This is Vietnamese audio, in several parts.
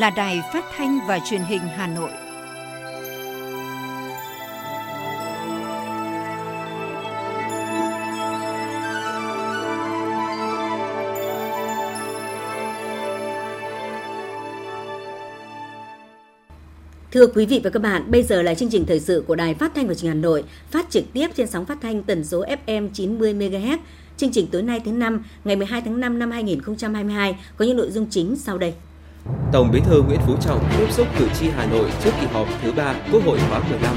là Đài Phát thanh và Truyền hình Hà Nội. Thưa quý vị và các bạn, bây giờ là chương trình thời sự của Đài Phát thanh và Truyền hình Hà Nội, phát trực tiếp trên sóng phát thanh tần số FM 90 MHz. Chương trình tối nay thứ năm, ngày 12 tháng 5 năm 2022 có những nội dung chính sau đây. Tổng Bí thư Nguyễn Phú Trọng tiếp xúc cử tri Hà Nội trước kỳ họp thứ ba Quốc hội khóa 15.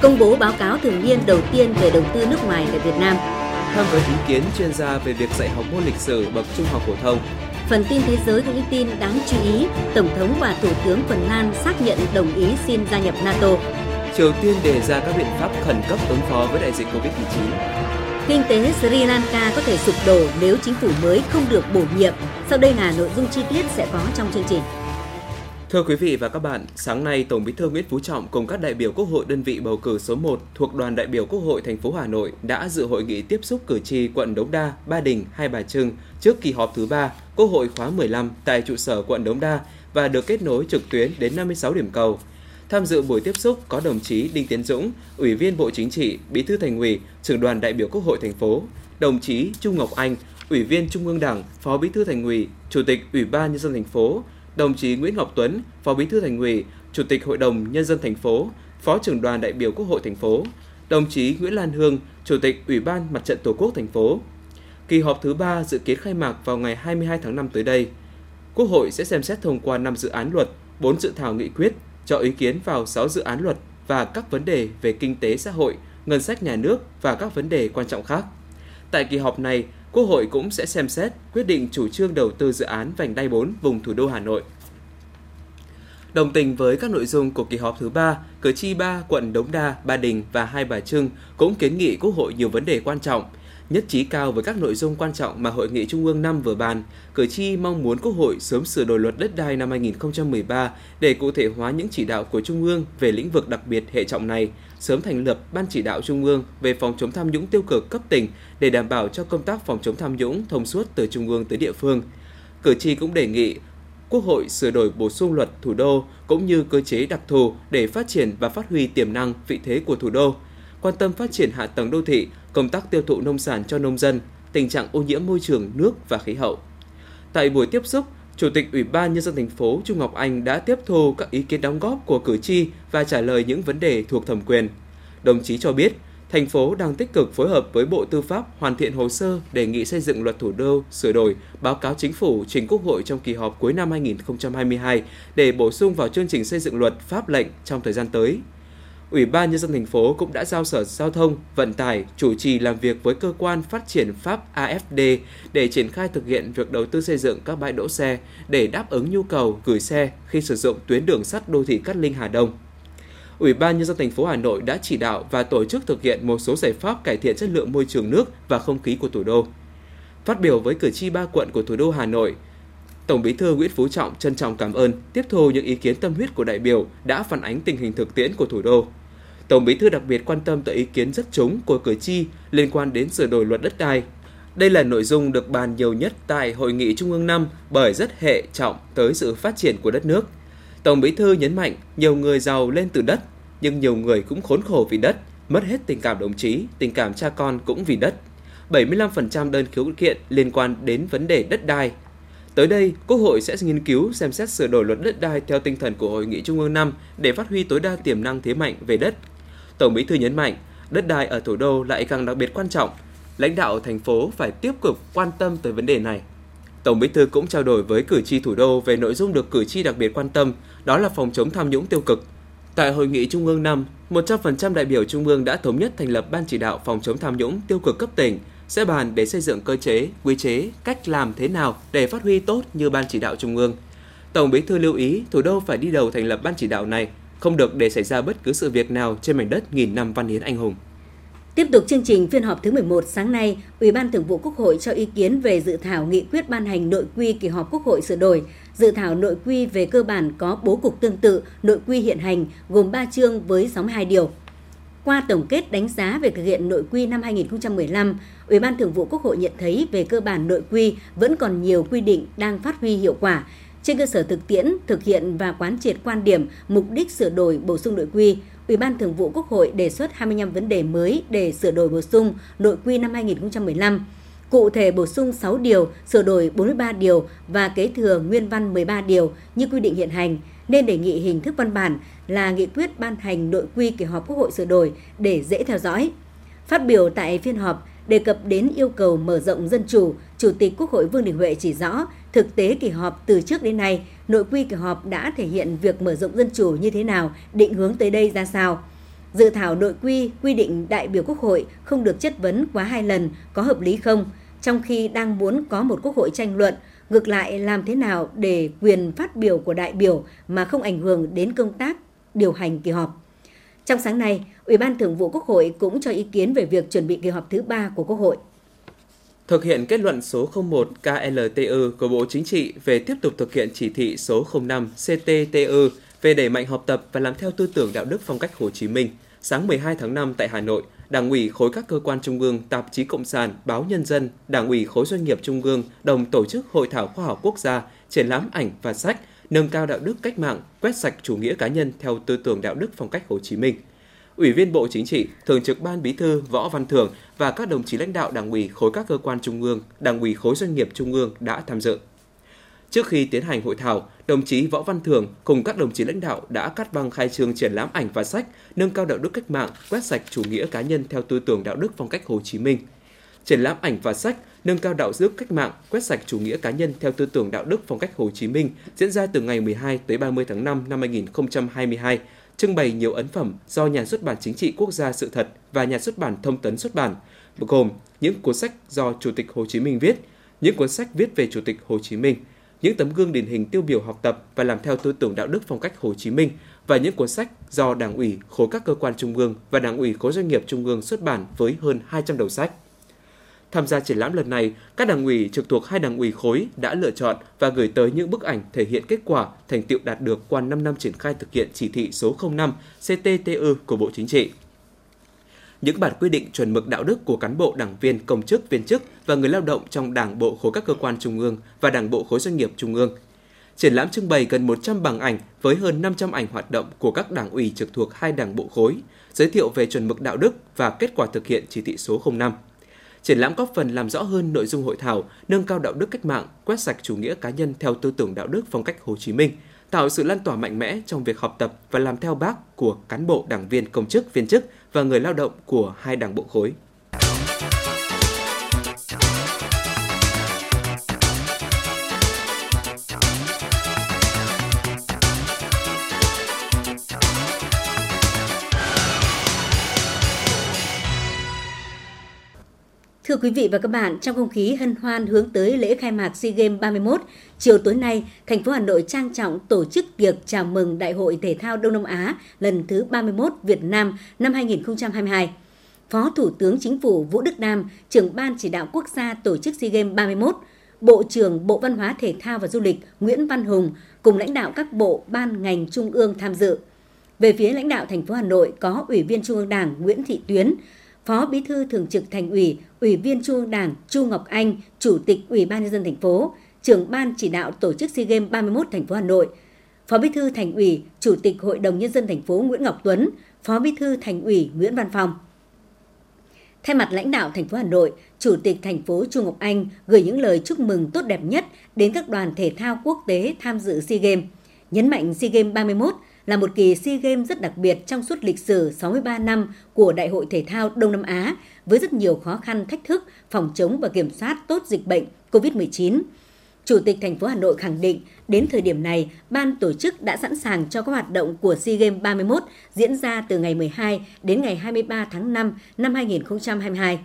Công bố báo cáo thường niên đầu tiên về đầu tư nước ngoài tại Việt Nam. Tham vấn ý kiến chuyên gia về việc dạy học môn lịch sử bậc trung học phổ thông. Phần tin thế giới những tin đáng chú ý, Tổng thống và Thủ tướng Phần Lan xác nhận đồng ý xin gia nhập NATO. Triều Tiên đề ra các biện pháp khẩn cấp ứng phó với đại dịch Covid-19. Kinh tế Sri Lanka có thể sụp đổ nếu chính phủ mới không được bổ nhiệm. Sau đây là nội dung chi tiết sẽ có trong chương trình. Thưa quý vị và các bạn, sáng nay Tổng Bí thư Nguyễn Phú Trọng cùng các đại biểu Quốc hội đơn vị bầu cử số 1 thuộc đoàn đại biểu Quốc hội thành phố Hà Nội đã dự hội nghị tiếp xúc cử tri quận Đống Đa, Ba Đình, Hai Bà Trưng trước kỳ họp thứ 3 Quốc hội khóa 15 tại trụ sở quận Đống Đa và được kết nối trực tuyến đến 56 điểm cầu. Tham dự buổi tiếp xúc có đồng chí Đinh Tiến Dũng, Ủy viên Bộ Chính trị, Bí thư Thành ủy, Trưởng đoàn đại biểu Quốc hội thành phố, đồng chí Trung Ngọc Anh, Ủy viên Trung ương Đảng, Phó Bí thư Thành ủy, Chủ tịch Ủy ban nhân dân thành phố, đồng chí Nguyễn Ngọc Tuấn, Phó Bí thư Thành ủy, Chủ tịch Hội đồng nhân dân thành phố, Phó trưởng đoàn đại biểu Quốc hội thành phố, đồng chí Nguyễn Lan Hương, Chủ tịch Ủy ban Mặt trận Tổ quốc thành phố. Kỳ họp thứ 3 dự kiến khai mạc vào ngày 22 tháng 5 tới đây. Quốc hội sẽ xem xét thông qua 5 dự án luật, 4 dự thảo nghị quyết, cho ý kiến vào 6 dự án luật và các vấn đề về kinh tế xã hội, ngân sách nhà nước và các vấn đề quan trọng khác. Tại kỳ họp này, Quốc hội cũng sẽ xem xét quyết định chủ trương đầu tư dự án vành đai 4 vùng thủ đô Hà Nội. Đồng tình với các nội dung của kỳ họp thứ 3, cử tri 3 quận Đống Đa, Ba Đình và Hai Bà Trưng cũng kiến nghị Quốc hội nhiều vấn đề quan trọng, nhất trí cao với các nội dung quan trọng mà Hội nghị Trung ương 5 vừa bàn, cử tri mong muốn Quốc hội sớm sửa đổi luật đất đai năm 2013 để cụ thể hóa những chỉ đạo của Trung ương về lĩnh vực đặc biệt hệ trọng này, sớm thành lập Ban chỉ đạo Trung ương về phòng chống tham nhũng tiêu cực cấp tỉnh để đảm bảo cho công tác phòng chống tham nhũng thông suốt từ Trung ương tới địa phương. Cử tri cũng đề nghị Quốc hội sửa đổi bổ sung luật thủ đô cũng như cơ chế đặc thù để phát triển và phát huy tiềm năng vị thế của thủ đô, quan tâm phát triển hạ tầng đô thị, công tác tiêu thụ nông sản cho nông dân, tình trạng ô nhiễm môi trường, nước và khí hậu. Tại buổi tiếp xúc, Chủ tịch Ủy ban Nhân dân thành phố Trung Ngọc Anh đã tiếp thu các ý kiến đóng góp của cử tri và trả lời những vấn đề thuộc thẩm quyền. Đồng chí cho biết, thành phố đang tích cực phối hợp với Bộ Tư pháp hoàn thiện hồ sơ đề nghị xây dựng luật thủ đô sửa đổi, báo cáo chính phủ trình Quốc hội trong kỳ họp cuối năm 2022 để bổ sung vào chương trình xây dựng luật pháp lệnh trong thời gian tới. Ủy ban nhân dân thành phố cũng đã giao Sở Giao thông, Vận tải chủ trì làm việc với cơ quan phát triển Pháp AFD để triển khai thực hiện việc đầu tư xây dựng các bãi đỗ xe để đáp ứng nhu cầu gửi xe khi sử dụng tuyến đường sắt đô thị Cát Linh Hà Đông. Ủy ban nhân dân thành phố Hà Nội đã chỉ đạo và tổ chức thực hiện một số giải pháp cải thiện chất lượng môi trường nước và không khí của thủ đô. Phát biểu với cử tri ba quận của thủ đô Hà Nội, Tổng Bí thư Nguyễn Phú Trọng trân trọng cảm ơn, tiếp thu những ý kiến tâm huyết của đại biểu đã phản ánh tình hình thực tiễn của thủ đô. Tổng Bí thư đặc biệt quan tâm tới ý kiến rất trúng của cử tri liên quan đến sửa đổi luật đất đai. Đây là nội dung được bàn nhiều nhất tại Hội nghị Trung ương 5 bởi rất hệ trọng tới sự phát triển của đất nước. Tổng Bí thư nhấn mạnh nhiều người giàu lên từ đất, nhưng nhiều người cũng khốn khổ vì đất, mất hết tình cảm đồng chí, tình cảm cha con cũng vì đất. 75% đơn khiếu kiện liên quan đến vấn đề đất đai. Tới đây, Quốc hội sẽ nghiên cứu xem xét sửa đổi luật đất đai theo tinh thần của Hội nghị Trung ương 5 để phát huy tối đa tiềm năng thế mạnh về đất, Tổng Bí thư nhấn mạnh, đất đai ở thủ đô lại càng đặc biệt quan trọng. Lãnh đạo thành phố phải tiếp tục quan tâm tới vấn đề này. Tổng Bí thư cũng trao đổi với cử tri thủ đô về nội dung được cử tri đặc biệt quan tâm, đó là phòng chống tham nhũng tiêu cực. Tại hội nghị Trung ương 5, 100% đại biểu Trung ương đã thống nhất thành lập Ban chỉ đạo phòng chống tham nhũng tiêu cực cấp tỉnh, sẽ bàn để xây dựng cơ chế, quy chế, cách làm thế nào để phát huy tốt như Ban chỉ đạo Trung ương. Tổng Bí thư lưu ý thủ đô phải đi đầu thành lập Ban chỉ đạo này không được để xảy ra bất cứ sự việc nào trên mảnh đất nghìn năm văn hiến anh hùng. Tiếp tục chương trình phiên họp thứ 11 sáng nay, Ủy ban Thường vụ Quốc hội cho ý kiến về dự thảo nghị quyết ban hành nội quy kỳ họp Quốc hội sửa đổi. Dự thảo nội quy về cơ bản có bố cục tương tự nội quy hiện hành gồm 3 chương với 62 điều. Qua tổng kết đánh giá về thực hiện nội quy năm 2015, Ủy ban Thường vụ Quốc hội nhận thấy về cơ bản nội quy vẫn còn nhiều quy định đang phát huy hiệu quả, Trên cơ sở thực tiễn, thực hiện và quán triệt quan điểm, mục đích sửa đổi bổ sung nội quy, Ủy ban Thường vụ Quốc hội đề xuất 25 vấn đề mới để sửa đổi bổ sung nội quy năm 2015. Cụ thể bổ sung 6 điều, sửa đổi 43 điều và kế thừa nguyên văn 13 điều như quy định hiện hành, nên đề nghị hình thức văn bản là nghị quyết ban hành nội quy kỳ họp Quốc hội sửa đổi để dễ theo dõi. Phát biểu tại phiên họp, đề cập đến yêu cầu mở rộng dân chủ, Chủ tịch Quốc hội Vương Đình Huệ chỉ rõ, thực tế kỳ họp từ trước đến nay, nội quy kỳ họp đã thể hiện việc mở rộng dân chủ như thế nào, định hướng tới đây ra sao. Dự thảo nội quy quy định đại biểu Quốc hội không được chất vấn quá hai lần có hợp lý không, trong khi đang muốn có một Quốc hội tranh luận, ngược lại làm thế nào để quyền phát biểu của đại biểu mà không ảnh hưởng đến công tác điều hành kỳ họp. Trong sáng nay, Ủy ban Thường vụ Quốc hội cũng cho ý kiến về việc chuẩn bị kỳ họp thứ ba của Quốc hội. Thực hiện kết luận số 01 KLTU của Bộ Chính trị về tiếp tục thực hiện chỉ thị số 05 CTTU về đẩy mạnh học tập và làm theo tư tưởng đạo đức phong cách Hồ Chí Minh, sáng 12 tháng 5 tại Hà Nội, Đảng ủy khối các cơ quan trung ương, tạp chí Cộng sản, báo Nhân dân, Đảng ủy khối doanh nghiệp trung ương đồng tổ chức hội thảo khoa học quốc gia, triển lãm ảnh và sách, nâng cao đạo đức cách mạng, quét sạch chủ nghĩa cá nhân theo tư tưởng đạo đức phong cách Hồ Chí Minh. Ủy viên Bộ Chính trị, Thường trực Ban Bí thư Võ Văn Thưởng và các đồng chí lãnh đạo Đảng ủy khối các cơ quan trung ương, Đảng ủy khối doanh nghiệp trung ương đã tham dự. Trước khi tiến hành hội thảo, đồng chí Võ Văn thường cùng các đồng chí lãnh đạo đã cắt băng khai trương triển lãm ảnh và sách nâng cao đạo đức cách mạng, quét sạch chủ nghĩa cá nhân theo tư tưởng đạo đức phong cách Hồ Chí Minh. Triển lãm ảnh và sách nâng cao đạo đức cách mạng, quét sạch chủ nghĩa cá nhân theo tư tưởng đạo đức phong cách Hồ Chí Minh diễn ra từ ngày 12 tới 30 tháng 5 năm 2022, trưng bày nhiều ấn phẩm do Nhà xuất bản Chính trị Quốc gia Sự thật và Nhà xuất bản Thông tấn xuất bản, gồm những cuốn sách do Chủ tịch Hồ Chí Minh viết, những cuốn sách viết về Chủ tịch Hồ Chí Minh, những tấm gương điển hình tiêu biểu học tập và làm theo tư tưởng đạo đức phong cách Hồ Chí Minh và những cuốn sách do Đảng ủy, khối các cơ quan trung ương và Đảng ủy khối doanh nghiệp trung ương xuất bản với hơn 200 đầu sách. Tham gia triển lãm lần này, các đảng ủy trực thuộc hai đảng ủy khối đã lựa chọn và gửi tới những bức ảnh thể hiện kết quả thành tiệu đạt được qua 5 năm triển khai thực hiện chỉ thị số 05 CTTU của Bộ Chính trị những bản quy định chuẩn mực đạo đức của cán bộ đảng viên, công chức, viên chức và người lao động trong Đảng bộ khối các cơ quan trung ương và Đảng bộ khối doanh nghiệp trung ương. Triển lãm trưng bày gần 100 bằng ảnh với hơn 500 ảnh hoạt động của các đảng ủy trực thuộc hai đảng bộ khối, giới thiệu về chuẩn mực đạo đức và kết quả thực hiện chỉ thị số 05. Triển lãm góp phần làm rõ hơn nội dung hội thảo, nâng cao đạo đức cách mạng, quét sạch chủ nghĩa cá nhân theo tư tưởng đạo đức phong cách Hồ Chí Minh, tạo sự lan tỏa mạnh mẽ trong việc học tập và làm theo bác của cán bộ, đảng viên, công chức, viên chức và người lao động của hai đảng bộ khối. Thưa quý vị và các bạn, trong không khí hân hoan hướng tới lễ khai mạc SEA Games 31, chiều tối nay, thành phố Hà Nội trang trọng tổ chức tiệc chào mừng Đại hội Thể thao Đông Nam Á lần thứ 31 Việt Nam năm 2022. Phó Thủ tướng Chính phủ Vũ Đức Đam, trưởng Ban chỉ đạo quốc gia tổ chức SEA Games 31, Bộ trưởng Bộ Văn hóa Thể thao và Du lịch Nguyễn Văn Hùng cùng lãnh đạo các bộ, ban, ngành trung ương tham dự. Về phía lãnh đạo thành phố Hà Nội có Ủy viên Trung ương Đảng Nguyễn Thị Tuyến, Phó Bí thư Thường trực Thành ủy, Ủy viên Trung ương Đảng Chu Ngọc Anh, Chủ tịch Ủy ban nhân dân thành phố, trưởng ban chỉ đạo tổ chức SEA Games 31 thành phố Hà Nội, Phó Bí thư Thành ủy, Chủ tịch Hội đồng nhân dân thành phố Nguyễn Ngọc Tuấn, Phó Bí thư Thành ủy Nguyễn Văn Phong. Thay mặt lãnh đạo thành phố Hà Nội, Chủ tịch thành phố Chu Ngọc Anh gửi những lời chúc mừng tốt đẹp nhất đến các đoàn thể thao quốc tế tham dự SEA Games, nhấn mạnh SEA Games 31 là một kỳ SEA Games rất đặc biệt trong suốt lịch sử 63 năm của Đại hội Thể thao Đông Nam Á với rất nhiều khó khăn thách thức phòng chống và kiểm soát tốt dịch bệnh COVID-19. Chủ tịch thành phố Hà Nội khẳng định đến thời điểm này, ban tổ chức đã sẵn sàng cho các hoạt động của SEA Games 31 diễn ra từ ngày 12 đến ngày 23 tháng 5 năm 2022.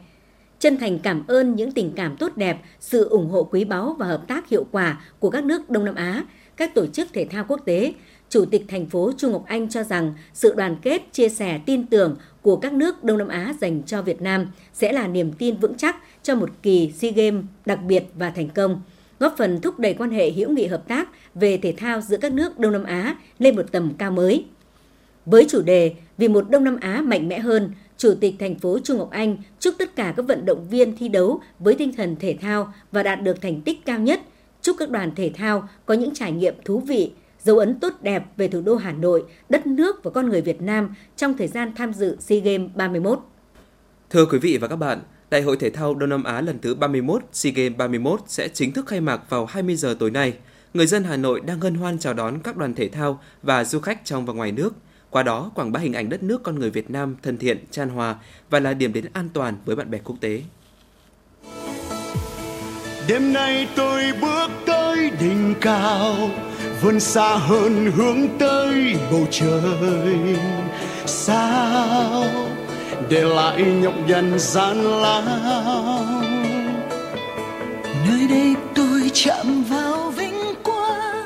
Chân thành cảm ơn những tình cảm tốt đẹp, sự ủng hộ quý báu và hợp tác hiệu quả của các nước Đông Nam Á, các tổ chức thể thao quốc tế, Chủ tịch thành phố Trung Ngọc Anh cho rằng sự đoàn kết, chia sẻ, tin tưởng của các nước Đông Nam Á dành cho Việt Nam sẽ là niềm tin vững chắc cho một kỳ SEA Games đặc biệt và thành công, góp phần thúc đẩy quan hệ hữu nghị hợp tác về thể thao giữa các nước Đông Nam Á lên một tầm cao mới. Với chủ đề Vì một Đông Nam Á mạnh mẽ hơn, Chủ tịch thành phố Trung Ngọc Anh chúc tất cả các vận động viên thi đấu với tinh thần thể thao và đạt được thành tích cao nhất – chúc các đoàn thể thao có những trải nghiệm thú vị, dấu ấn tốt đẹp về thủ đô Hà Nội, đất nước và con người Việt Nam trong thời gian tham dự SEA Games 31. Thưa quý vị và các bạn, Đại hội thể thao Đông Nam Á lần thứ 31 SEA Games 31 sẽ chính thức khai mạc vào 20 giờ tối nay. Người dân Hà Nội đang hân hoan chào đón các đoàn thể thao và du khách trong và ngoài nước. Qua đó, quảng bá hình ảnh đất nước con người Việt Nam thân thiện, chan hòa và là điểm đến an toàn với bạn bè quốc tế. Đêm nay tôi bước tới đỉnh cao, vươn xa hơn hướng tới bầu trời. Sao để lại nhọc nhằn gian lao? Nơi đây tôi chạm vào vinh quang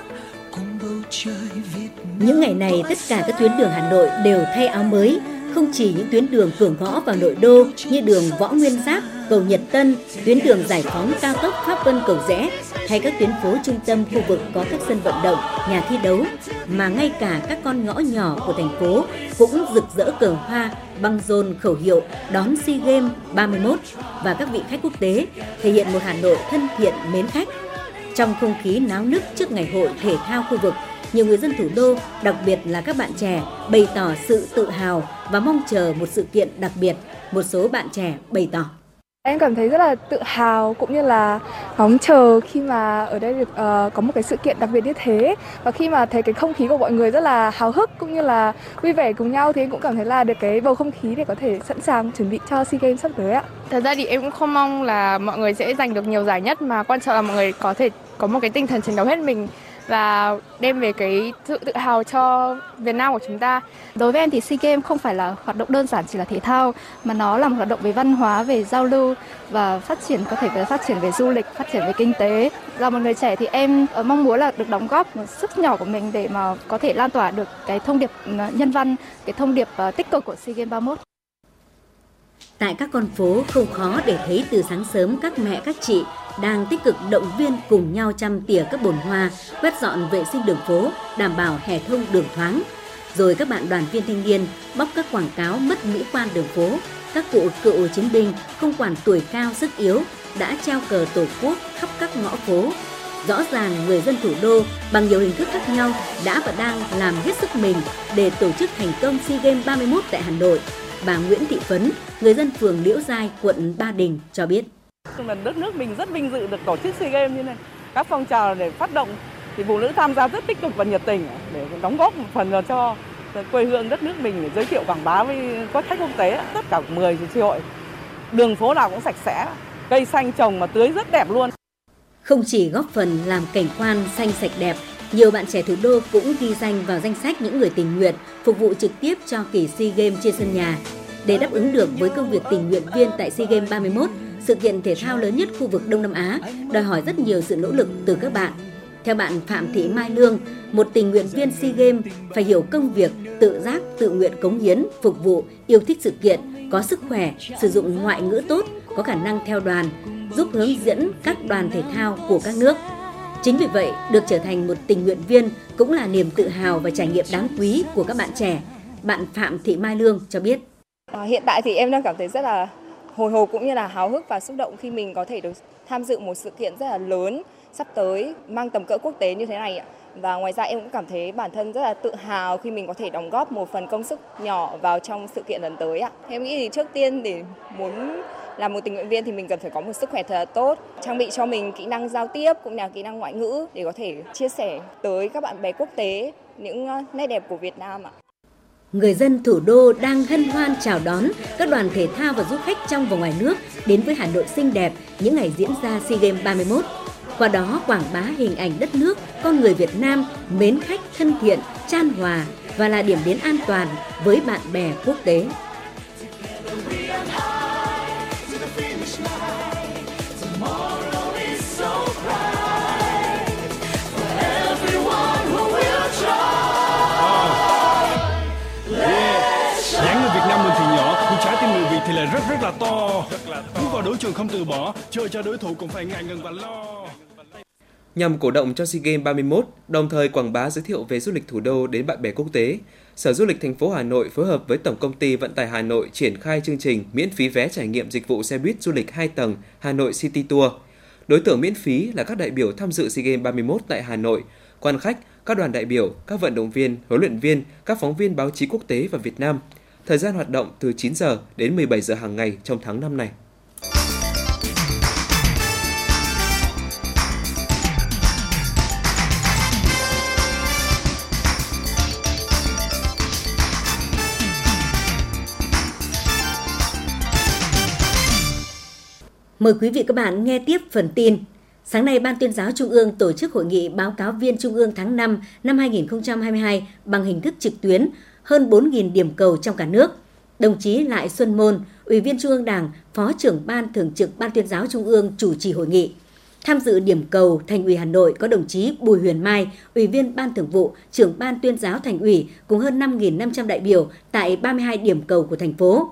cùng bầu trời Việt Những ngày này, tất cả các tuyến đường Hà Nội đều thay áo mới, không chỉ những tuyến đường cửa ngõ vào nội đô như đường Võ Nguyên Giáp, cầu Nhật Tân, tuyến đường giải phóng cao tốc Pháp Vân Cầu Rẽ hay các tuyến phố trung tâm khu vực có các sân vận động, nhà thi đấu mà ngay cả các con ngõ nhỏ của thành phố cũng rực rỡ cờ hoa, băng rôn khẩu hiệu đón SEA Games 31 và các vị khách quốc tế thể hiện một Hà Nội thân thiện mến khách. Trong không khí náo nức trước ngày hội thể thao khu vực, nhiều người dân thủ đô, đặc biệt là các bạn trẻ, bày tỏ sự tự hào và mong chờ một sự kiện đặc biệt. Một số bạn trẻ bày tỏ. Em cảm thấy rất là tự hào cũng như là ngóng chờ khi mà ở đây được uh, có một cái sự kiện đặc biệt như thế và khi mà thấy cái không khí của mọi người rất là háo hức cũng như là vui vẻ cùng nhau thì em cũng cảm thấy là được cái bầu không khí để có thể sẵn sàng chuẩn bị cho SEA Games sắp tới ạ. Thật ra thì em cũng không mong là mọi người sẽ giành được nhiều giải nhất mà quan trọng là mọi người có thể có một cái tinh thần chiến đấu hết mình và đem về cái sự tự hào cho Việt Nam của chúng ta. Đối với em thì SEA Games không phải là hoạt động đơn giản chỉ là thể thao mà nó là một hoạt động về văn hóa, về giao lưu và phát triển có thể về phát triển về du lịch, phát triển về kinh tế. Là một người trẻ thì em ờ, mong muốn là được đóng góp một sức nhỏ của mình để mà có thể lan tỏa được cái thông điệp ờ, nhân văn, cái thông điệp ờ, tích cực của SEA Games 31. Tại các con phố không khó để thấy từ sáng sớm các mẹ các chị đang tích cực động viên cùng nhau chăm tỉa các bồn hoa, quét dọn vệ sinh đường phố, đảm bảo hè thông đường thoáng. Rồi các bạn đoàn viên thanh niên bóc các quảng cáo mất mỹ quan đường phố. Các cụ cựu chiến binh không quản tuổi cao sức yếu đã treo cờ tổ quốc khắp các ngõ phố. Rõ ràng người dân thủ đô bằng nhiều hình thức khác nhau đã và đang làm hết sức mình để tổ chức thành công SEA Games 31 tại Hà Nội. Bà Nguyễn Thị Phấn, người dân phường Liễu Giai, quận Ba Đình cho biết. Là đất nước mình rất vinh dự được tổ chức SEA Games như này. Các phong trào để phát động thì phụ nữ tham gia rất tích cực và nhiệt tình để đóng góp một phần cho quê hương đất nước mình để giới thiệu quảng bá với các khách quốc tế. Tất cả 10 tri hội, đường phố nào cũng sạch sẽ, cây xanh trồng mà tưới rất đẹp luôn. Không chỉ góp phần làm cảnh quan xanh sạch đẹp, nhiều bạn trẻ thủ đô cũng ghi danh vào danh sách những người tình nguyện phục vụ trực tiếp cho kỳ SEA Games trên sân nhà. Để đáp ứng được với công việc tình nguyện viên tại SEA Games 31, sự kiện thể thao lớn nhất khu vực Đông Nam Á, đòi hỏi rất nhiều sự nỗ lực từ các bạn. Theo bạn Phạm Thị Mai Lương, một tình nguyện viên SEA Games phải hiểu công việc, tự giác, tự nguyện cống hiến, phục vụ, yêu thích sự kiện, có sức khỏe, sử dụng ngoại ngữ tốt, có khả năng theo đoàn, giúp hướng dẫn các đoàn thể thao của các nước. Chính vì vậy, được trở thành một tình nguyện viên cũng là niềm tự hào và trải nghiệm đáng quý của các bạn trẻ. Bạn Phạm Thị Mai Lương cho biết. À, hiện tại thì em đang cảm thấy rất là hồi hộp cũng như là háo hức và xúc động khi mình có thể được tham dự một sự kiện rất là lớn sắp tới mang tầm cỡ quốc tế như thế này ạ. Và ngoài ra em cũng cảm thấy bản thân rất là tự hào khi mình có thể đóng góp một phần công sức nhỏ vào trong sự kiện lần tới ạ. Em nghĩ thì trước tiên để muốn làm một tình nguyện viên thì mình cần phải có một sức khỏe thật là tốt, trang bị cho mình kỹ năng giao tiếp cũng là kỹ năng ngoại ngữ để có thể chia sẻ tới các bạn bè quốc tế những nét đẹp của Việt Nam ạ. Người dân thủ đô đang hân hoan chào đón các đoàn thể thao và du khách trong và ngoài nước đến với Hà Nội xinh đẹp những ngày diễn ra SEA Games 31. Qua đó quảng bá hình ảnh đất nước, con người Việt Nam mến khách thân thiện, chan hòa và là điểm đến an toàn với bạn bè quốc tế. To bước vào đấu trường không từ bỏ chơi cho đối thủ cũng phải ngại ngần và lo Nhằm cổ động cho SEA Games 31, đồng thời quảng bá giới thiệu về du lịch thủ đô đến bạn bè quốc tế, Sở Du lịch thành phố Hà Nội phối hợp với Tổng công ty Vận tải Hà Nội triển khai chương trình miễn phí vé trải nghiệm dịch vụ xe buýt du lịch 2 tầng Hà Nội City Tour. Đối tượng miễn phí là các đại biểu tham dự SEA Games 31 tại Hà Nội, quan khách, các đoàn đại biểu, các vận động viên, huấn luyện viên, các phóng viên báo chí quốc tế và Việt Nam. Thời gian hoạt động từ 9 giờ đến 17 giờ hàng ngày trong tháng 5 này. Mời quý vị các bạn nghe tiếp phần tin. Sáng nay, Ban tuyên giáo Trung ương tổ chức hội nghị báo cáo viên Trung ương tháng 5 năm 2022 bằng hình thức trực tuyến, hơn 4.000 điểm cầu trong cả nước. Đồng chí Lại Xuân Môn, Ủy viên Trung ương Đảng, Phó trưởng Ban Thường trực Ban tuyên giáo Trung ương chủ trì hội nghị. Tham dự điểm cầu Thành ủy Hà Nội có đồng chí Bùi Huyền Mai, Ủy viên Ban Thường vụ, trưởng Ban tuyên giáo Thành ủy cùng hơn 5.500 đại biểu tại 32 điểm cầu của thành phố.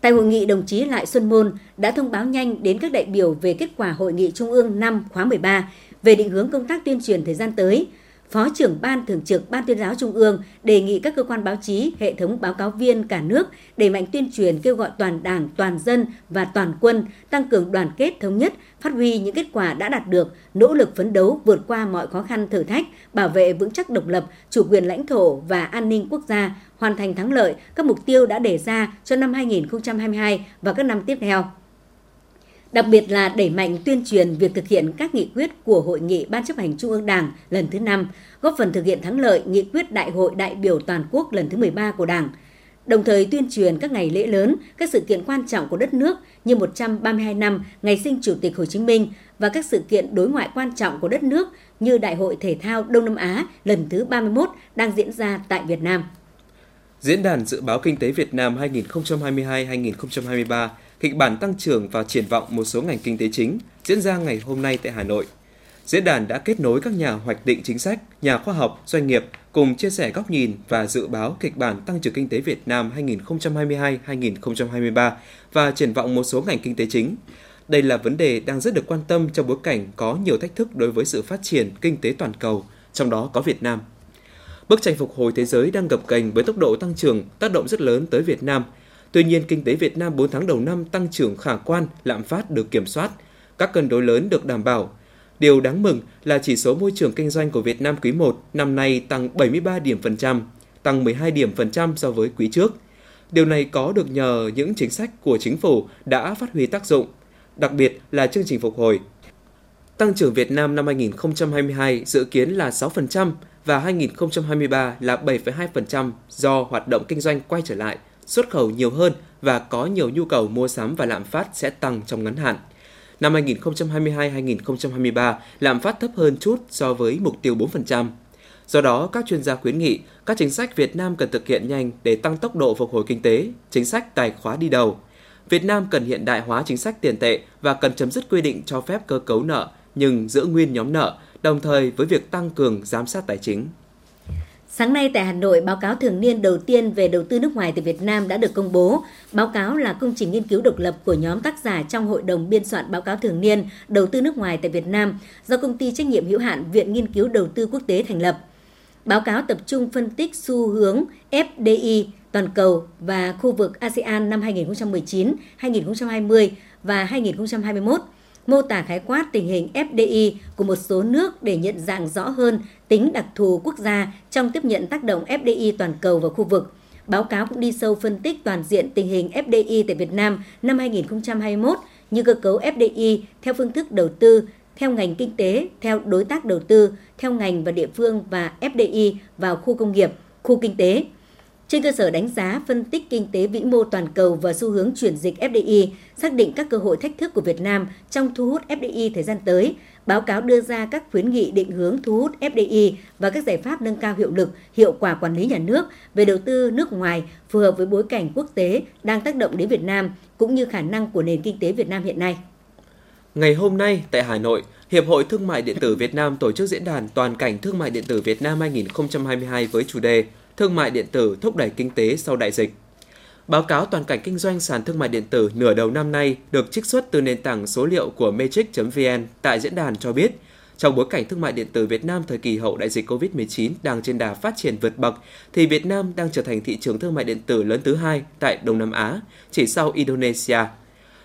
Tại hội nghị, đồng chí Lại Xuân Môn đã thông báo nhanh đến các đại biểu về kết quả hội nghị Trung ương năm khóa 13 về định hướng công tác tuyên truyền thời gian tới. Phó trưởng Ban Thường trực Ban tuyên giáo Trung ương đề nghị các cơ quan báo chí, hệ thống báo cáo viên cả nước đẩy mạnh tuyên truyền kêu gọi toàn đảng, toàn dân và toàn quân tăng cường đoàn kết thống nhất, phát huy những kết quả đã đạt được, nỗ lực phấn đấu vượt qua mọi khó khăn thử thách, bảo vệ vững chắc độc lập, chủ quyền lãnh thổ và an ninh quốc gia, hoàn thành thắng lợi các mục tiêu đã đề ra cho năm 2022 và các năm tiếp theo. Đặc biệt là đẩy mạnh tuyên truyền việc thực hiện các nghị quyết của Hội nghị Ban chấp hành Trung ương Đảng lần thứ 5, góp phần thực hiện thắng lợi nghị quyết Đại hội đại biểu toàn quốc lần thứ 13 của Đảng. Đồng thời tuyên truyền các ngày lễ lớn, các sự kiện quan trọng của đất nước như 132 năm ngày sinh Chủ tịch Hồ Chí Minh và các sự kiện đối ngoại quan trọng của đất nước như Đại hội Thể thao Đông Nam Á lần thứ 31 đang diễn ra tại Việt Nam. Diễn đàn Dự báo Kinh tế Việt Nam 2022-2023, kịch bản tăng trưởng và triển vọng một số ngành kinh tế chính diễn ra ngày hôm nay tại Hà Nội. Diễn đàn đã kết nối các nhà hoạch định chính sách, nhà khoa học, doanh nghiệp cùng chia sẻ góc nhìn và dự báo kịch bản tăng trưởng kinh tế Việt Nam 2022-2023 và triển vọng một số ngành kinh tế chính. Đây là vấn đề đang rất được quan tâm trong bối cảnh có nhiều thách thức đối với sự phát triển kinh tế toàn cầu, trong đó có Việt Nam. Bức tranh phục hồi thế giới đang gập ghềnh với tốc độ tăng trưởng tác động rất lớn tới Việt Nam. Tuy nhiên, kinh tế Việt Nam 4 tháng đầu năm tăng trưởng khả quan, lạm phát được kiểm soát, các cân đối lớn được đảm bảo. Điều đáng mừng là chỉ số môi trường kinh doanh của Việt Nam quý 1 năm nay tăng 73 điểm phần trăm, tăng 12 điểm phần trăm so với quý trước. Điều này có được nhờ những chính sách của chính phủ đã phát huy tác dụng, đặc biệt là chương trình phục hồi. Tăng trưởng Việt Nam năm 2022 dự kiến là 6%, và 2023 là 7,2% do hoạt động kinh doanh quay trở lại, xuất khẩu nhiều hơn và có nhiều nhu cầu mua sắm và lạm phát sẽ tăng trong ngắn hạn. Năm 2022-2023, lạm phát thấp hơn chút so với mục tiêu 4%. Do đó, các chuyên gia khuyến nghị các chính sách Việt Nam cần thực hiện nhanh để tăng tốc độ phục hồi kinh tế, chính sách tài khóa đi đầu. Việt Nam cần hiện đại hóa chính sách tiền tệ và cần chấm dứt quy định cho phép cơ cấu nợ nhưng giữ nguyên nhóm nợ đồng thời với việc tăng cường giám sát tài chính. Sáng nay tại Hà Nội, báo cáo thường niên đầu tiên về đầu tư nước ngoài tại Việt Nam đã được công bố. Báo cáo là công trình nghiên cứu độc lập của nhóm tác giả trong Hội đồng biên soạn báo cáo thường niên đầu tư nước ngoài tại Việt Nam do công ty trách nhiệm hữu hạn Viện Nghiên cứu Đầu tư Quốc tế thành lập. Báo cáo tập trung phân tích xu hướng FDI toàn cầu và khu vực ASEAN năm 2019, 2020 và 2021 mô tả khái quát tình hình FDI của một số nước để nhận dạng rõ hơn tính đặc thù quốc gia trong tiếp nhận tác động FDI toàn cầu và khu vực. Báo cáo cũng đi sâu phân tích toàn diện tình hình FDI tại Việt Nam năm 2021 như cơ cấu FDI theo phương thức đầu tư, theo ngành kinh tế, theo đối tác đầu tư, theo ngành và địa phương và FDI vào khu công nghiệp, khu kinh tế. Trên cơ sở đánh giá, phân tích kinh tế vĩ mô toàn cầu và xu hướng chuyển dịch FDI, xác định các cơ hội thách thức của Việt Nam trong thu hút FDI thời gian tới, báo cáo đưa ra các khuyến nghị định hướng thu hút FDI và các giải pháp nâng cao hiệu lực, hiệu quả quản lý nhà nước về đầu tư nước ngoài phù hợp với bối cảnh quốc tế đang tác động đến Việt Nam cũng như khả năng của nền kinh tế Việt Nam hiện nay. Ngày hôm nay tại Hà Nội, Hiệp hội Thương mại điện tử Việt Nam tổ chức diễn đàn Toàn cảnh Thương mại điện tử Việt Nam 2022 với chủ đề thương mại điện tử thúc đẩy kinh tế sau đại dịch. Báo cáo toàn cảnh kinh doanh sàn thương mại điện tử nửa đầu năm nay được trích xuất từ nền tảng số liệu của Matrix.vn tại diễn đàn cho biết, trong bối cảnh thương mại điện tử Việt Nam thời kỳ hậu đại dịch COVID-19 đang trên đà phát triển vượt bậc, thì Việt Nam đang trở thành thị trường thương mại điện tử lớn thứ hai tại Đông Nam Á, chỉ sau Indonesia.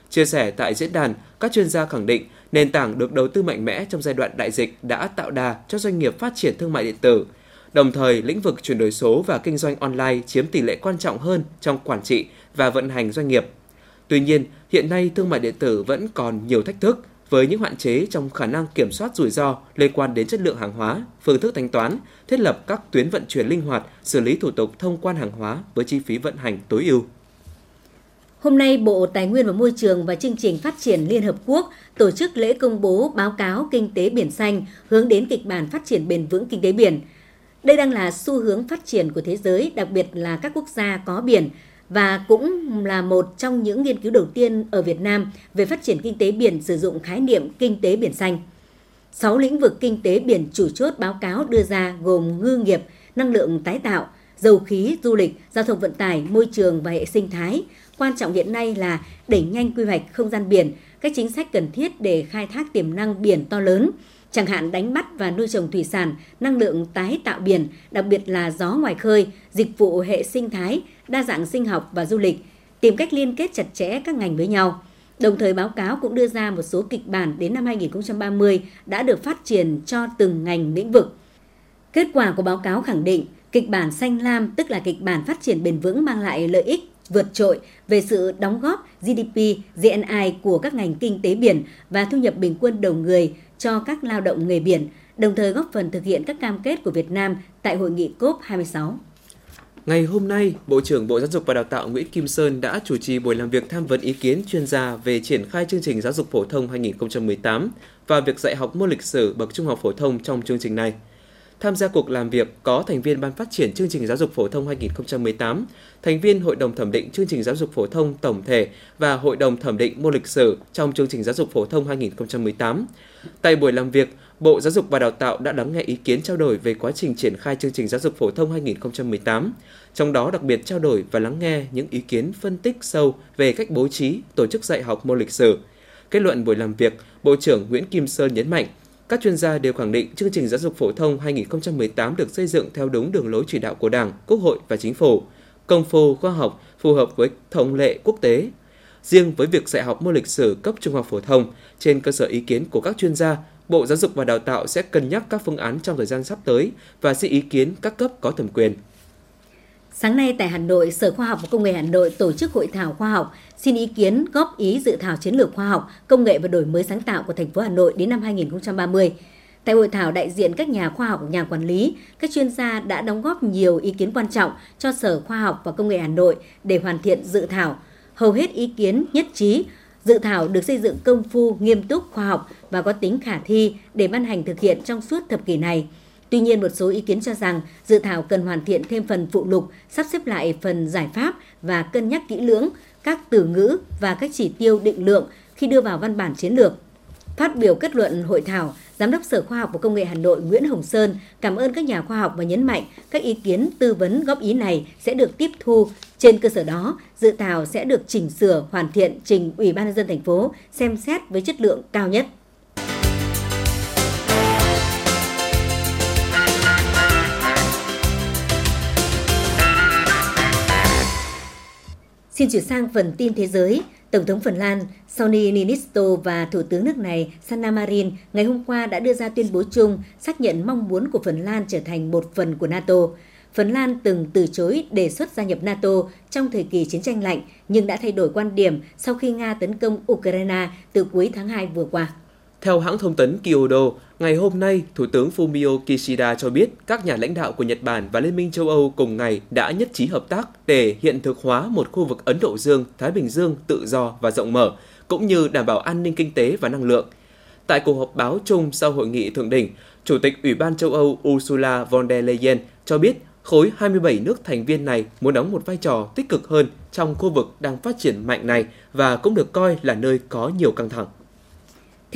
Chia sẻ tại diễn đàn, các chuyên gia khẳng định Nền tảng được đầu tư mạnh mẽ trong giai đoạn đại dịch đã tạo đà cho doanh nghiệp phát triển thương mại điện tử. Đồng thời, lĩnh vực chuyển đổi số và kinh doanh online chiếm tỷ lệ quan trọng hơn trong quản trị và vận hành doanh nghiệp. Tuy nhiên, hiện nay thương mại điện tử vẫn còn nhiều thách thức với những hạn chế trong khả năng kiểm soát rủi ro liên quan đến chất lượng hàng hóa, phương thức thanh toán, thiết lập các tuyến vận chuyển linh hoạt, xử lý thủ tục thông quan hàng hóa với chi phí vận hành tối ưu. Hôm nay, Bộ Tài nguyên và Môi trường và Chương trình Phát triển Liên Hợp Quốc tổ chức lễ công bố báo cáo Kinh tế biển xanh hướng đến kịch bản phát triển bền vững kinh tế biển. Đây đang là xu hướng phát triển của thế giới, đặc biệt là các quốc gia có biển, và cũng là một trong những nghiên cứu đầu tiên ở Việt Nam về phát triển kinh tế biển sử dụng khái niệm kinh tế biển xanh. Sáu lĩnh vực kinh tế biển chủ chốt báo cáo đưa ra gồm ngư nghiệp, năng lượng tái tạo, dầu khí, du lịch, giao thông vận tải, môi trường và hệ sinh thái. Quan trọng hiện nay là đẩy nhanh quy hoạch không gian biển, các chính sách cần thiết để khai thác tiềm năng biển to lớn, chẳng hạn đánh bắt và nuôi trồng thủy sản, năng lượng tái tạo biển, đặc biệt là gió ngoài khơi, dịch vụ hệ sinh thái, đa dạng sinh học và du lịch, tìm cách liên kết chặt chẽ các ngành với nhau. Đồng thời báo cáo cũng đưa ra một số kịch bản đến năm 2030 đã được phát triển cho từng ngành lĩnh vực. Kết quả của báo cáo khẳng định kịch bản xanh lam tức là kịch bản phát triển bền vững mang lại lợi ích vượt trội về sự đóng góp GDP, GNI của các ngành kinh tế biển và thu nhập bình quân đầu người cho các lao động nghề biển, đồng thời góp phần thực hiện các cam kết của Việt Nam tại hội nghị COP26. Ngày hôm nay, Bộ trưởng Bộ Giáo dục và Đào tạo Nguyễn Kim Sơn đã chủ trì buổi làm việc tham vấn ý kiến chuyên gia về triển khai chương trình giáo dục phổ thông 2018 và việc dạy học môn lịch sử bậc trung học phổ thông trong chương trình này. Tham gia cuộc làm việc có thành viên Ban phát triển chương trình giáo dục phổ thông 2018, thành viên Hội đồng thẩm định chương trình giáo dục phổ thông tổng thể và Hội đồng thẩm định môn lịch sử trong chương trình giáo dục phổ thông 2018. Tại buổi làm việc, Bộ Giáo dục và Đào tạo đã lắng nghe ý kiến trao đổi về quá trình triển khai chương trình giáo dục phổ thông 2018, trong đó đặc biệt trao đổi và lắng nghe những ý kiến phân tích sâu về cách bố trí, tổ chức dạy học môn lịch sử. Kết luận buổi làm việc, Bộ trưởng Nguyễn Kim Sơn nhấn mạnh, các chuyên gia đều khẳng định chương trình giáo dục phổ thông 2018 được xây dựng theo đúng đường lối chỉ đạo của Đảng, Quốc hội và Chính phủ, công phu khoa học phù hợp với thông lệ quốc tế. Riêng với việc dạy học môn lịch sử cấp trung học phổ thông, trên cơ sở ý kiến của các chuyên gia, Bộ Giáo dục và Đào tạo sẽ cân nhắc các phương án trong thời gian sắp tới và xin ý kiến các cấp có thẩm quyền. Sáng nay tại Hà Nội, Sở Khoa học và Công nghệ Hà Nội tổ chức hội thảo khoa học xin ý kiến góp ý dự thảo chiến lược khoa học, công nghệ và đổi mới sáng tạo của thành phố Hà Nội đến năm 2030. Tại hội thảo, đại diện các nhà khoa học, nhà quản lý, các chuyên gia đã đóng góp nhiều ý kiến quan trọng cho Sở Khoa học và Công nghệ Hà Nội để hoàn thiện dự thảo. Hầu hết ý kiến nhất trí, dự thảo được xây dựng công phu, nghiêm túc, khoa học và có tính khả thi để ban hành thực hiện trong suốt thập kỷ này. Tuy nhiên, một số ý kiến cho rằng dự thảo cần hoàn thiện thêm phần phụ lục, sắp xếp lại phần giải pháp và cân nhắc kỹ lưỡng các từ ngữ và các chỉ tiêu định lượng khi đưa vào văn bản chiến lược. Phát biểu kết luận hội thảo, Giám đốc Sở Khoa học và Công nghệ Hà Nội Nguyễn Hồng Sơn cảm ơn các nhà khoa học và nhấn mạnh các ý kiến tư vấn góp ý này sẽ được tiếp thu. Trên cơ sở đó, dự thảo sẽ được chỉnh sửa, hoàn thiện trình Ủy ban nhân dân thành phố xem xét với chất lượng cao nhất. Xin chuyển sang phần tin thế giới. Tổng thống Phần Lan Sauli Niinisto và Thủ tướng nước này Sanna Marin ngày hôm qua đã đưa ra tuyên bố chung xác nhận mong muốn của Phần Lan trở thành một phần của NATO. Phần Lan từng từ chối đề xuất gia nhập NATO trong thời kỳ chiến tranh lạnh, nhưng đã thay đổi quan điểm sau khi Nga tấn công Ukraine từ cuối tháng 2 vừa qua. Theo hãng thông tấn Kyodo, ngày hôm nay, Thủ tướng Fumio Kishida cho biết các nhà lãnh đạo của Nhật Bản và Liên minh châu Âu cùng ngày đã nhất trí hợp tác để hiện thực hóa một khu vực Ấn Độ Dương, Thái Bình Dương tự do và rộng mở, cũng như đảm bảo an ninh kinh tế và năng lượng. Tại cuộc họp báo chung sau hội nghị thượng đỉnh, Chủ tịch Ủy ban châu Âu Ursula von der Leyen cho biết khối 27 nước thành viên này muốn đóng một vai trò tích cực hơn trong khu vực đang phát triển mạnh này và cũng được coi là nơi có nhiều căng thẳng.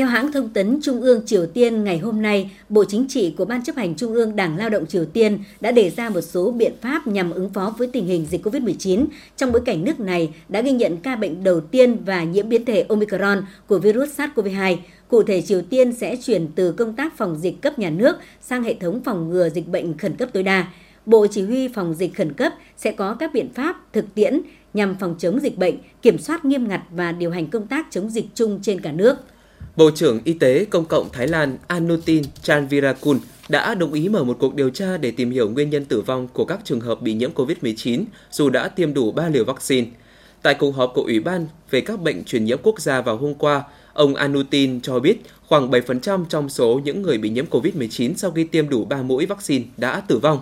Theo hãng thông tấn Trung ương Triều Tiên ngày hôm nay, Bộ Chính trị của Ban chấp hành Trung ương Đảng Lao động Triều Tiên đã đề ra một số biện pháp nhằm ứng phó với tình hình dịch COVID-19 trong bối cảnh nước này đã ghi nhận ca bệnh đầu tiên và nhiễm biến thể Omicron của virus SARS-CoV-2. Cụ thể, Triều Tiên sẽ chuyển từ công tác phòng dịch cấp nhà nước sang hệ thống phòng ngừa dịch bệnh khẩn cấp tối đa. Bộ Chỉ huy phòng dịch khẩn cấp sẽ có các biện pháp thực tiễn nhằm phòng chống dịch bệnh, kiểm soát nghiêm ngặt và điều hành công tác chống dịch chung trên cả nước. Bộ trưởng Y tế Công cộng Thái Lan Anutin Chanvirakul đã đồng ý mở một cuộc điều tra để tìm hiểu nguyên nhân tử vong của các trường hợp bị nhiễm COVID-19 dù đã tiêm đủ 3 liều vaccine. Tại cuộc họp của Ủy ban về các bệnh truyền nhiễm quốc gia vào hôm qua, ông Anutin cho biết khoảng 7% trong số những người bị nhiễm COVID-19 sau khi tiêm đủ 3 mũi vaccine đã tử vong.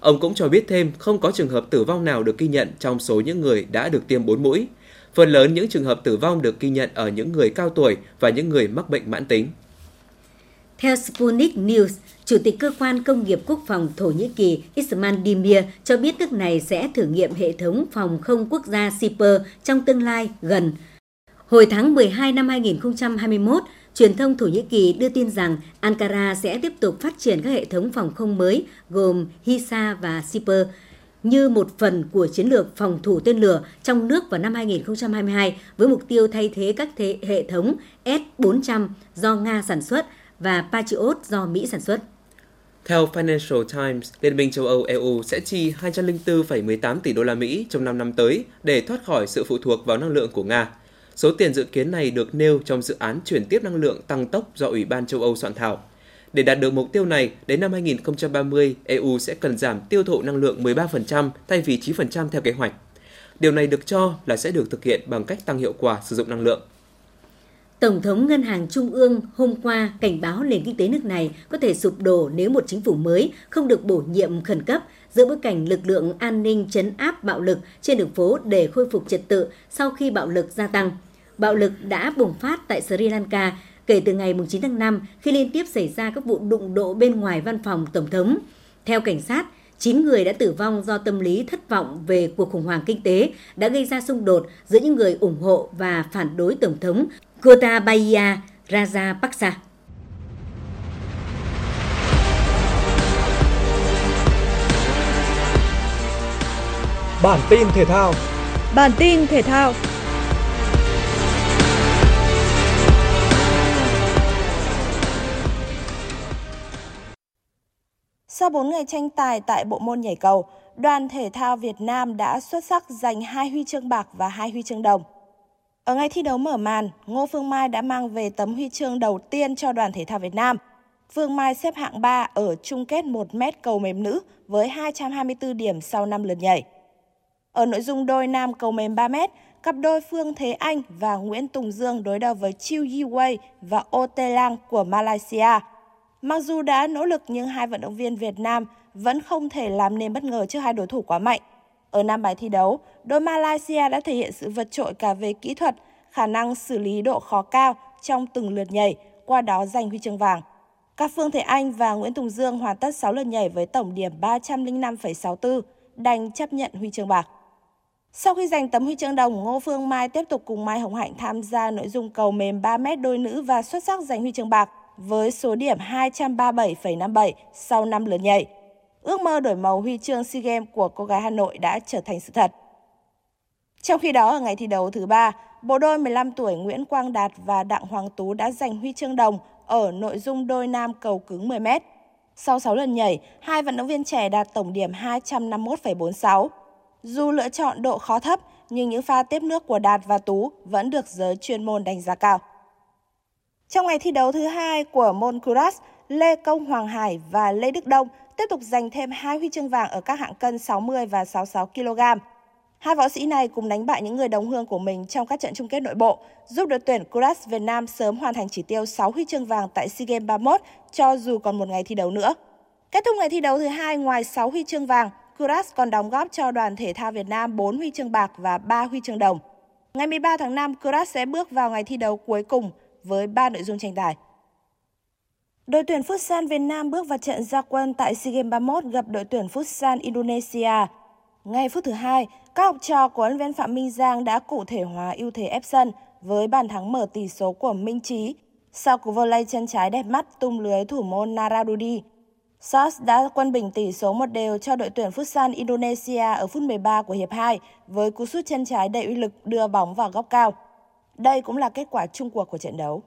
Ông cũng cho biết thêm không có trường hợp tử vong nào được ghi nhận trong số những người đã được tiêm 4 mũi. Phần lớn những trường hợp tử vong được ghi nhận ở những người cao tuổi và những người mắc bệnh mãn tính. Theo Sputnik News, Chủ tịch Cơ quan Công nghiệp Quốc phòng Thổ Nhĩ Kỳ Isman Dimir cho biết nước này sẽ thử nghiệm hệ thống phòng không quốc gia Siper trong tương lai gần. Hồi tháng 12 năm 2021, truyền thông Thổ Nhĩ Kỳ đưa tin rằng Ankara sẽ tiếp tục phát triển các hệ thống phòng không mới gồm Hisa và Siper như một phần của chiến lược phòng thủ tên lửa trong nước vào năm 2022 với mục tiêu thay thế các thế hệ thống S-400 do Nga sản xuất và Patriot do Mỹ sản xuất. Theo Financial Times, Liên minh châu Âu EU sẽ chi 204,18 tỷ đô la Mỹ trong 5 năm tới để thoát khỏi sự phụ thuộc vào năng lượng của Nga. Số tiền dự kiến này được nêu trong dự án chuyển tiếp năng lượng tăng tốc do Ủy ban châu Âu soạn thảo. Để đạt được mục tiêu này, đến năm 2030, EU sẽ cần giảm tiêu thụ năng lượng 13% thay vì 9% theo kế hoạch. Điều này được cho là sẽ được thực hiện bằng cách tăng hiệu quả sử dụng năng lượng. Tổng thống Ngân hàng Trung ương hôm qua cảnh báo nền kinh tế nước này có thể sụp đổ nếu một chính phủ mới không được bổ nhiệm khẩn cấp giữa bối cảnh lực lượng an ninh chấn áp bạo lực trên đường phố để khôi phục trật tự sau khi bạo lực gia tăng. Bạo lực đã bùng phát tại Sri Lanka kể từ ngày 9 tháng 5 khi liên tiếp xảy ra các vụ đụng độ bên ngoài văn phòng Tổng thống. Theo cảnh sát, 9 người đã tử vong do tâm lý thất vọng về cuộc khủng hoảng kinh tế đã gây ra xung đột giữa những người ủng hộ và phản đối Tổng thống Gotabaya Rajapaksa. Bản tin thể thao Bản tin thể thao Sau 4 ngày tranh tài tại bộ môn nhảy cầu, đoàn thể thao Việt Nam đã xuất sắc giành hai huy chương bạc và hai huy chương đồng. Ở ngày thi đấu mở màn, Ngô Phương Mai đã mang về tấm huy chương đầu tiên cho đoàn thể thao Việt Nam. Phương Mai xếp hạng 3 ở chung kết 1 mét cầu mềm nữ với 224 điểm sau 5 lượt nhảy. Ở nội dung đôi nam cầu mềm 3 mét, cặp đôi Phương Thế Anh và Nguyễn Tùng Dương đối đầu với Chiu Yi Wei và Ote Lang của Malaysia. Mặc dù đã nỗ lực nhưng hai vận động viên Việt Nam vẫn không thể làm nên bất ngờ trước hai đối thủ quá mạnh. Ở năm bài thi đấu, đội Malaysia đã thể hiện sự vượt trội cả về kỹ thuật, khả năng xử lý độ khó cao trong từng lượt nhảy, qua đó giành huy chương vàng. Các Phương Thế Anh và Nguyễn Tùng Dương hoàn tất 6 lượt nhảy với tổng điểm 305,64, đành chấp nhận huy chương bạc. Sau khi giành tấm huy chương đồng, Ngô Phương Mai tiếp tục cùng Mai Hồng Hạnh tham gia nội dung cầu mềm 3 m đôi nữ và xuất sắc giành huy chương bạc với số điểm 237,57 sau 5 lượt nhảy. Ước mơ đổi màu huy chương SEA Games của cô gái Hà Nội đã trở thành sự thật. Trong khi đó, ở ngày thi đấu thứ ba, bộ đôi 15 tuổi Nguyễn Quang Đạt và Đặng Hoàng Tú đã giành huy chương đồng ở nội dung đôi nam cầu cứng 10 m. Sau 6 lần nhảy, hai vận động viên trẻ đạt tổng điểm 251,46. Dù lựa chọn độ khó thấp, nhưng những pha tiếp nước của Đạt và Tú vẫn được giới chuyên môn đánh giá cao. Trong ngày thi đấu thứ hai của môn Kuras, Lê Công Hoàng Hải và Lê Đức Đông tiếp tục giành thêm hai huy chương vàng ở các hạng cân 60 và 66 kg. Hai võ sĩ này cùng đánh bại những người đồng hương của mình trong các trận chung kết nội bộ, giúp đội tuyển Kuras Việt Nam sớm hoàn thành chỉ tiêu 6 huy chương vàng tại SEA Games 31 cho dù còn một ngày thi đấu nữa. Kết thúc ngày thi đấu thứ hai ngoài 6 huy chương vàng, Kuras còn đóng góp cho đoàn thể thao Việt Nam 4 huy chương bạc và 3 huy chương đồng. Ngày 13 tháng 5, Kuras sẽ bước vào ngày thi đấu cuối cùng với 3 nội dung tranh tài. Đội tuyển Futsal Việt Nam bước vào trận gia quân tại SEA Games 31 gặp đội tuyển Futsal Indonesia. Ngay phút thứ hai, các học trò của huấn viên Phạm Minh Giang đã cụ thể hóa ưu thế ép sân với bàn thắng mở tỷ số của Minh Trí sau cú volley chân trái đẹp mắt tung lưới thủ môn Naradudi. SARS đã quân bình tỷ số một đều cho đội tuyển Futsal Indonesia ở phút 13 của hiệp 2 với cú sút chân trái đầy uy lực đưa bóng vào góc cao. Đây cũng là kết quả chung cuộc của trận đấu.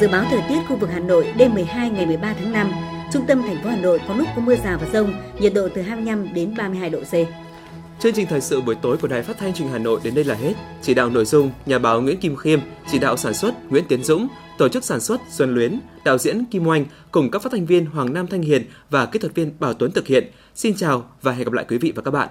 Dự báo thời tiết khu vực Hà Nội đêm 12 ngày 13 tháng 5, trung tâm thành phố Hà Nội có lúc có mưa rào và rông, nhiệt độ từ 25 đến 32 độ C. Chương trình thời sự buổi tối của Đài Phát thanh Truyền hình Hà Nội đến đây là hết. Chỉ đạo nội dung nhà báo Nguyễn Kim Khiêm, chỉ đạo sản xuất Nguyễn Tiến Dũng, tổ chức sản xuất Xuân Luyến, đạo diễn Kim Oanh cùng các phát thanh viên Hoàng Nam Thanh Hiền và kỹ thuật viên Bảo Tuấn thực hiện. Xin chào và hẹn gặp lại quý vị và các bạn.